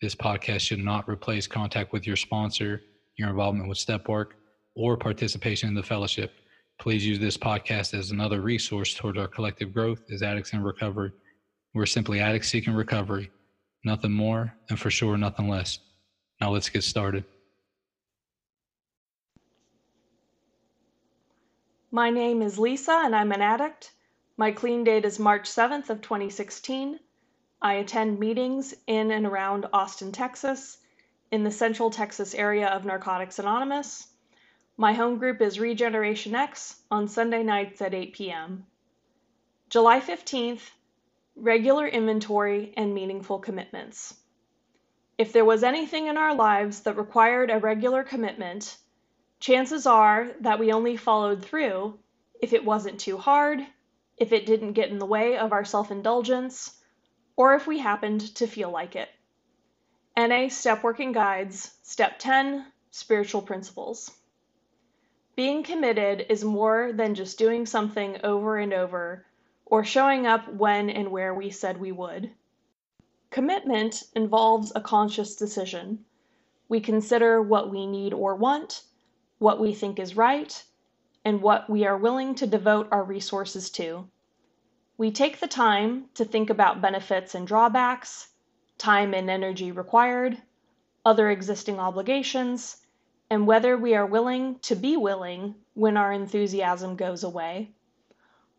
This podcast should not replace contact with your sponsor, your involvement with step work, or participation in the fellowship. Please use this podcast as another resource toward our collective growth as addicts in recovery. We're simply addicts seeking recovery, nothing more, and for sure, nothing less. Now let's get started. My name is Lisa and I'm an addict. My clean date is March 7th of 2016. I attend meetings in and around Austin, Texas, in the Central Texas area of Narcotics Anonymous. My home group is Regeneration X on Sunday nights at 8 p.m. July 15th, regular inventory and meaningful commitments. If there was anything in our lives that required a regular commitment, chances are that we only followed through if it wasn't too hard, if it didn't get in the way of our self indulgence, or if we happened to feel like it. NA Step Working Guides, Step 10 Spiritual Principles. Being committed is more than just doing something over and over or showing up when and where we said we would. Commitment involves a conscious decision. We consider what we need or want what we think is right, and what we are willing to devote our resources to. We take the time to think about benefits and drawbacks, time and energy required, other existing obligations, and whether we are willing to be willing when our enthusiasm goes away.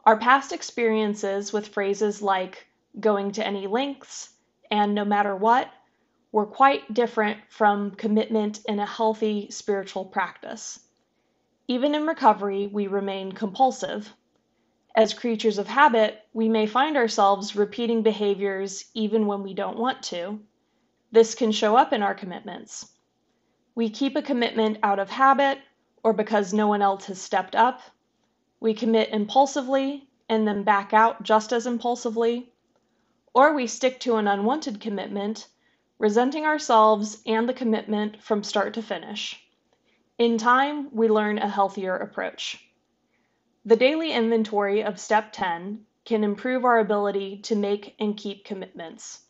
Our past experiences with phrases like going to any lengths and no matter what were quite different from commitment in a healthy spiritual practice. Even in recovery, we remain compulsive. As creatures of habit, we may find ourselves repeating behaviors even when we don't want to. This can show up in our commitments. We keep a commitment out of habit or because no one else has stepped up. We commit impulsively and then back out just as impulsively. Or we stick to an unwanted commitment resenting ourselves and the commitment from start to finish. In time, we learn a healthier approach. The daily inventory of Step 10 can improve our ability to make and keep commitments.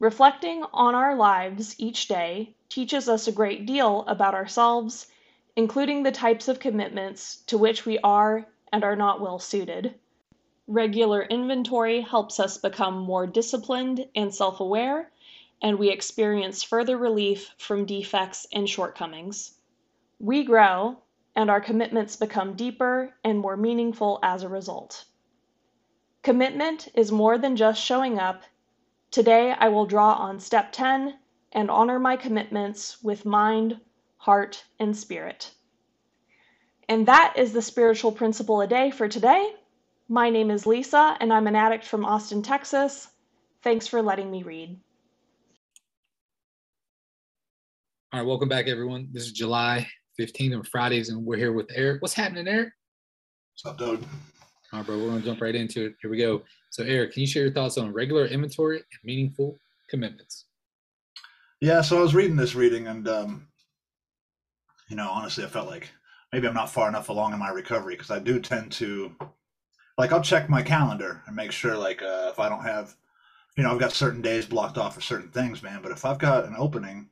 Reflecting on our lives each day teaches us a great deal about ourselves, including the types of commitments to which we are and are not well suited. Regular inventory helps us become more disciplined and self aware and we experience further relief from defects and shortcomings. We grow, and our commitments become deeper and more meaningful as a result. Commitment is more than just showing up. Today, I will draw on step 10 and honor my commitments with mind, heart, and spirit. And that is the spiritual principle a day for today. My name is Lisa, and I'm an addict from Austin, Texas. Thanks for letting me read. All right, welcome back, everyone. This is July 15th and Fridays, and we're here with Eric. What's happening, Eric? What's up, Doug? All right, bro, we're gonna jump right into it. Here we go. So, Eric, can you share your thoughts on regular inventory and meaningful commitments? Yeah, so I was reading this reading, and um, you know, honestly, I felt like maybe I'm not far enough along in my recovery because I do tend to, like, I'll check my calendar and make sure, like, uh, if I don't have, you know, I've got certain days blocked off for certain things, man. But if I've got an opening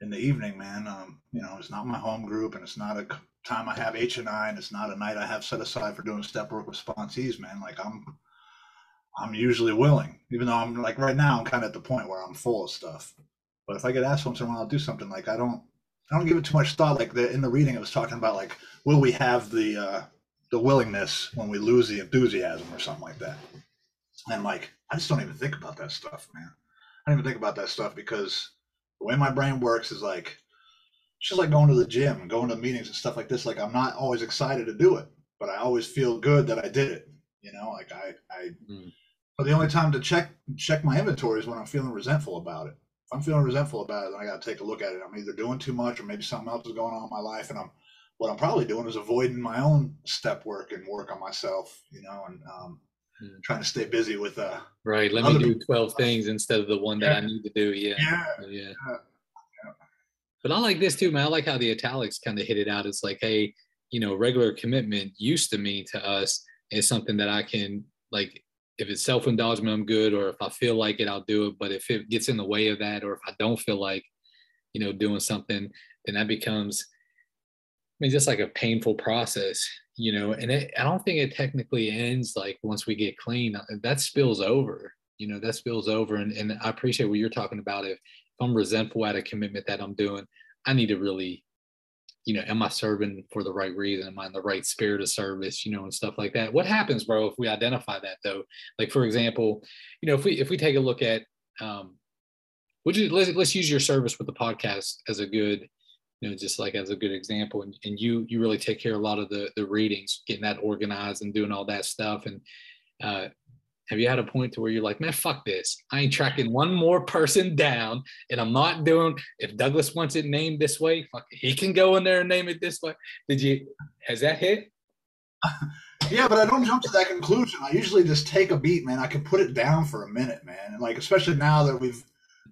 in the evening, man. Um, you know, it's not my home group, and it's not a time I have H and I, and it's not a night I have set aside for doing step work with sponsees, man. Like I'm, I'm usually willing, even though I'm like right now, I'm kind of at the point where I'm full of stuff. But if I get asked once in a while, I'll do something. Like I don't, I don't give it too much thought. Like the in the reading, it was talking about like, will we have the uh, the willingness when we lose the enthusiasm or something like that? And like, I just don't even think about that stuff, man. I don't even think about that stuff because the way my brain works is like it's just like going to the gym, going to meetings and stuff like this. Like I'm not always excited to do it, but I always feel good that I did it. You know, like I, I. Mm. But the only time to check check my inventory is when I'm feeling resentful about it. if I'm feeling resentful about it, then I got to take a look at it. I'm either doing too much or maybe something else is going on in my life, and I'm what I'm probably doing is avoiding my own step work and work on myself, you know, and um, mm. trying to stay busy with uh right. Let me do twelve things instead of the one that yeah. I need to do. Yeah. Yeah. yeah. yeah. But I like this too, man. I like how the italics kind of hit it out. It's like, hey, you know, regular commitment used to mean to us is something that I can like if it's self-indulgent, I'm good, or if I feel like it, I'll do it. But if it gets in the way of that, or if I don't feel like, you know, doing something, then that becomes I mean, just like a painful process, you know, and it, I don't think it technically ends like once we get clean, uh, that spills over, you know, that spills over. And, and I appreciate what you're talking about. If, if I'm resentful at a commitment that I'm doing, I need to really, you know, am I serving for the right reason? Am I in the right spirit of service, you know, and stuff like that? What happens, bro, if we identify that though? Like, for example, you know, if we, if we take a look at, um, would you, let's, let's use your service with the podcast as a good, you know, just like as a good example. And, and you you really take care of a lot of the the readings, getting that organized and doing all that stuff. And uh, have you had a point to where you're like, man, fuck this. I ain't tracking one more person down, and I'm not doing. If Douglas wants it named this way, fuck, he can go in there and name it this way. Did you? Has that hit? Yeah, but I don't jump to that conclusion. I usually just take a beat, man. I can put it down for a minute, man. And like, especially now that we've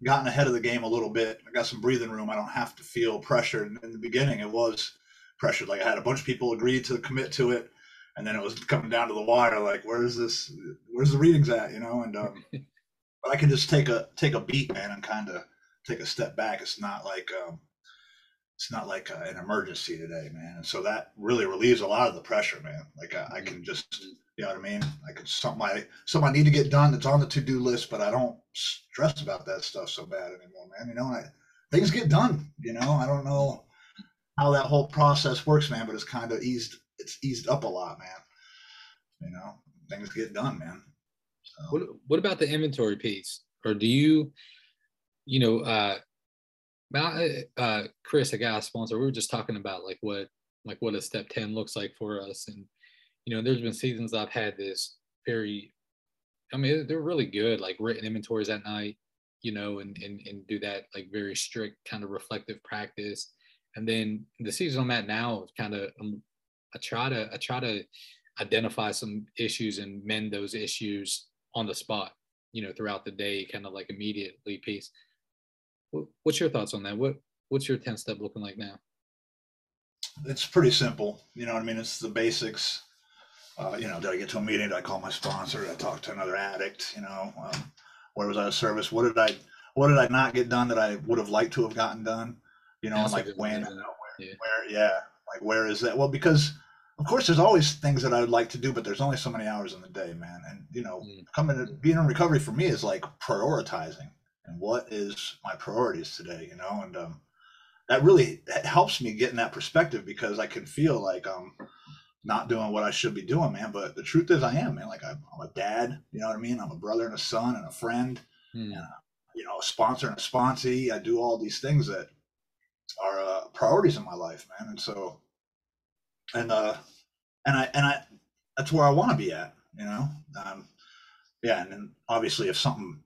gotten ahead of the game a little bit. I got some breathing room. I don't have to feel pressured. In the beginning, it was pressured. Like I had a bunch of people agree to commit to it, and then it was coming down to the wire. Like, where's this? Where's the readings at? You know, and um, but I can just take a take a beat, man, and kind of take a step back. It's not like um, it's not like uh, an emergency today, man. And so that really relieves a lot of the pressure, man. Like I, I can just you know what I mean? Like it's something I something I need to get done that's on the to do list, but I don't stress about that stuff so bad anymore, man. You know, I, things get done. You know, I don't know how that whole process works, man, but it's kind of eased. It's eased up a lot, man. You know, things get done, man. So. What What about the inventory piece? Or do you, you know, uh, uh, Chris, a guy sponsor, we were just talking about like what like what a step ten looks like for us, and you know, there's been seasons I've had this very, I mean, they're really good, like written inventories at night, you know, and, and, and do that like very strict kind of reflective practice. And then the season I'm at now, kind of, um, I try to, I try to identify some issues and mend those issues on the spot, you know, throughout the day, kind of like immediately piece. What's your thoughts on that? What, what's your 10 step looking like now? It's pretty simple. You know what I mean? It's the basics uh, you know, did I get to a meeting? Did I call my sponsor? Did I talk to another addict? You know, um, where was I of service? What did I, what did I not get done that I would have liked to have gotten done? You know, like when, where, yeah. where, yeah, like where is that? Well, because of course there's always things that I would like to do, but there's only so many hours in the day, man. And you know, mm. coming to being in recovery for me is like prioritizing and what is my priorities today, you know, and um, that really helps me get in that perspective because I can feel like um not doing what I should be doing, man. But the truth is, I am, man. Like I'm, I'm a dad, you know what I mean? I'm a brother and a son and a friend, hmm. and a, you know, a sponsor and a sponsee. I do all these things that are uh, priorities in my life, man. And so, and uh, and I and I, that's where I want to be at, you know. Um, yeah, and then obviously, if something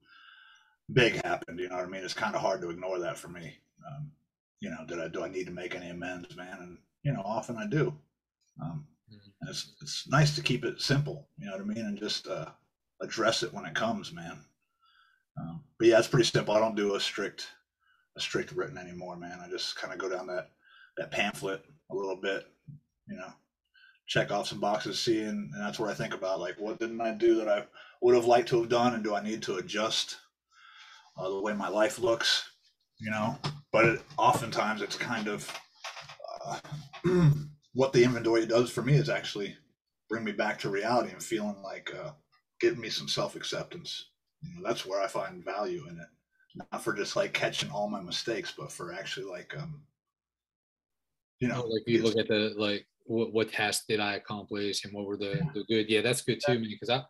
big happened, you know what I mean. It's kind of hard to ignore that for me. Um, you know, did I do I need to make any amends, man? And you know, often I do. Um, it's, it's nice to keep it simple, you know what I mean, and just uh, address it when it comes, man. Um, but yeah, it's pretty simple. I don't do a strict a strict written anymore, man. I just kind of go down that that pamphlet a little bit, you know, check off some boxes, see, and, and that's what I think about. Like, what didn't I do that I would have liked to have done, and do I need to adjust uh, the way my life looks, you know? But it, oftentimes it's kind of uh, what the inventory does for me is actually bring me back to reality and feeling like uh, giving me some self acceptance. You know, that's where I find value in it. Not for just like catching all my mistakes, but for actually like um, you know, like you look at the like what what tasks did I accomplish and what were the the good. Yeah, that's good too, man. Because I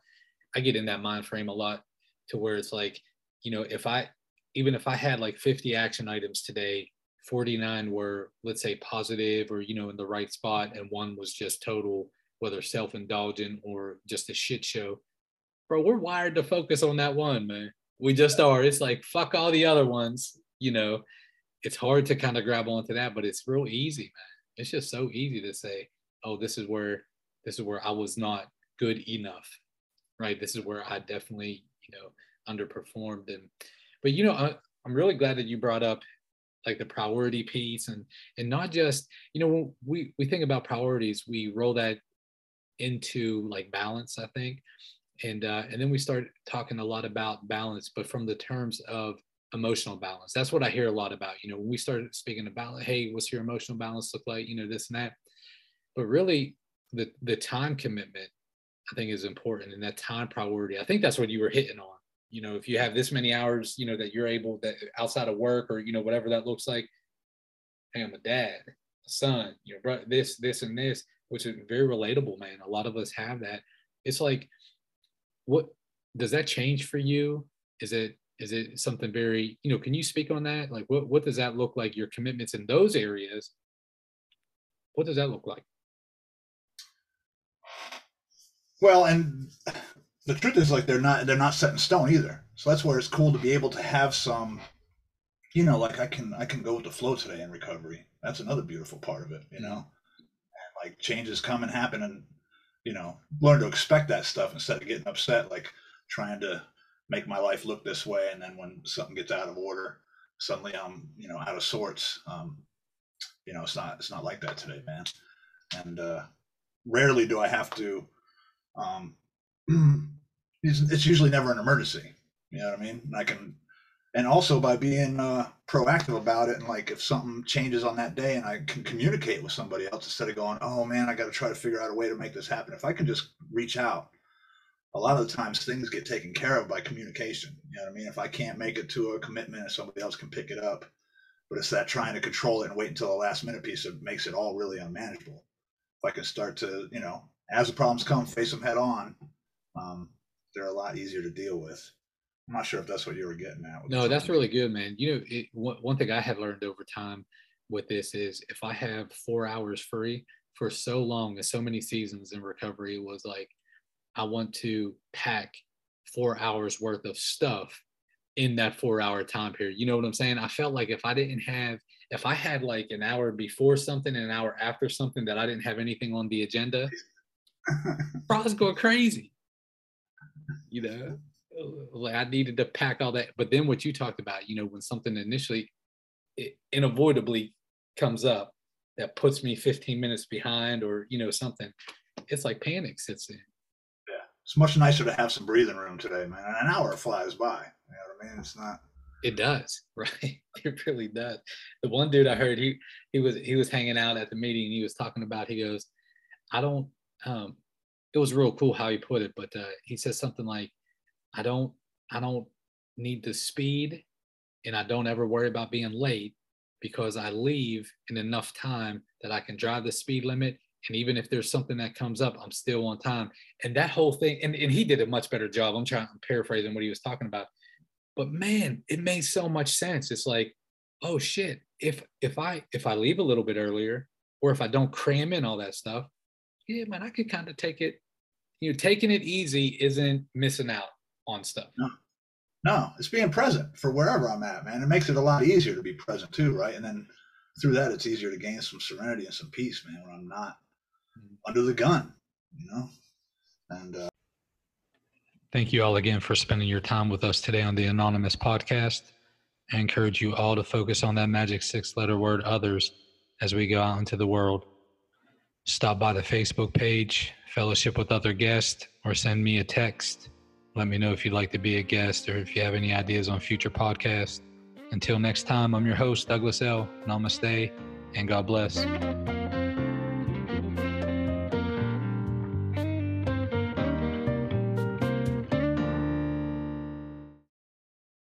I get in that mind frame a lot to where it's like, you know, if I even if I had like 50 action items today 49 were let's say positive or you know in the right spot and one was just total whether self-indulgent or just a shit show bro we're wired to focus on that one man we just are. It's like fuck all the other ones, you know. It's hard to kind of grab onto that, but it's real easy, man. It's just so easy to say, "Oh, this is where this is where I was not good enough." Right? This is where I definitely, you know, underperformed and but you know, I, I'm really glad that you brought up like the priority piece and and not just you know when we we think about priorities we roll that into like balance i think. And uh, and then we start talking a lot about balance but from the terms of emotional balance. That's what i hear a lot about you know when we started speaking about hey what's your emotional balance look like? You know this and that. But really the the time commitment i think is important and that time priority i think that's what you were hitting on you know if you have this many hours you know that you're able that outside of work or you know whatever that looks like hey i'm a dad a son you know this this and this which is very relatable man. A lot of us have that. It's like what does that change for you? Is it is it something very you know can you speak on that? Like what, what does that look like your commitments in those areas? What does that look like? Well and the truth is like they're not they're not set in stone either. So that's where it's cool to be able to have some, you know, like I can I can go with the flow today in recovery. That's another beautiful part of it, you know. And like changes come and happen, and you know, learn to expect that stuff instead of getting upset, like trying to make my life look this way, and then when something gets out of order, suddenly I'm you know out of sorts. Um, you know, it's not it's not like that today, man. And uh, rarely do I have to um, it's usually never an emergency. You know what I mean? And I can, and also by being uh, proactive about it, and like if something changes on that day, and I can communicate with somebody else instead of going, "Oh man, I got to try to figure out a way to make this happen." If I can just reach out, a lot of the times things get taken care of by communication. You know what I mean? If I can't make it to a commitment, and somebody else can pick it up, but it's that trying to control it and wait until the last minute piece that makes it all really unmanageable. If I can start to, you know, as the problems come, face them head on. Um, they're a lot easier to deal with. I'm not sure if that's what you were getting at. No, that's really good, man. You know, it, one, one thing I have learned over time with this is if I have four hours free for so long and so many seasons in recovery, was like I want to pack four hours worth of stuff in that four hour time period. You know what I'm saying? I felt like if I didn't have, if I had like an hour before something and an hour after something that I didn't have anything on the agenda, I was going crazy you know like i needed to pack all that. But then what you talked about you know when something initially it unavoidably comes up that puts me 15 minutes behind or you know something it's like panic sits in. Yeah. It's much nicer to have some breathing room today man. An hour flies by. You know what i mean? It's not it does right? It really does. The one dude i heard he he was he was hanging out at the meeting and he was talking about he goes i don't um it was real cool how he put it, but uh, he says something like, "I don't, I don't need the speed, and I don't ever worry about being late because I leave in enough time that I can drive the speed limit, and even if there's something that comes up, I'm still on time." And that whole thing, and, and he did a much better job. I'm trying, I'm paraphrasing what he was talking about, but man, it made so much sense. It's like, oh shit, if if I if I leave a little bit earlier, or if I don't cram in all that stuff, yeah, man, I could kind of take it. You know, taking it easy isn't missing out on stuff. No, no, it's being present for wherever I'm at, man. It makes it a lot easier to be present too, right? And then through that, it's easier to gain some serenity and some peace, man, when I'm not mm-hmm. under the gun, you know. And uh, thank you all again for spending your time with us today on the Anonymous podcast. I encourage you all to focus on that magic six-letter word, others, as we go out into the world stop by the Facebook page, fellowship with other guests, or send me a text. Let me know if you'd like to be a guest or if you have any ideas on future podcasts. Until next time, I'm your host, Douglas L. Namaste, and God bless.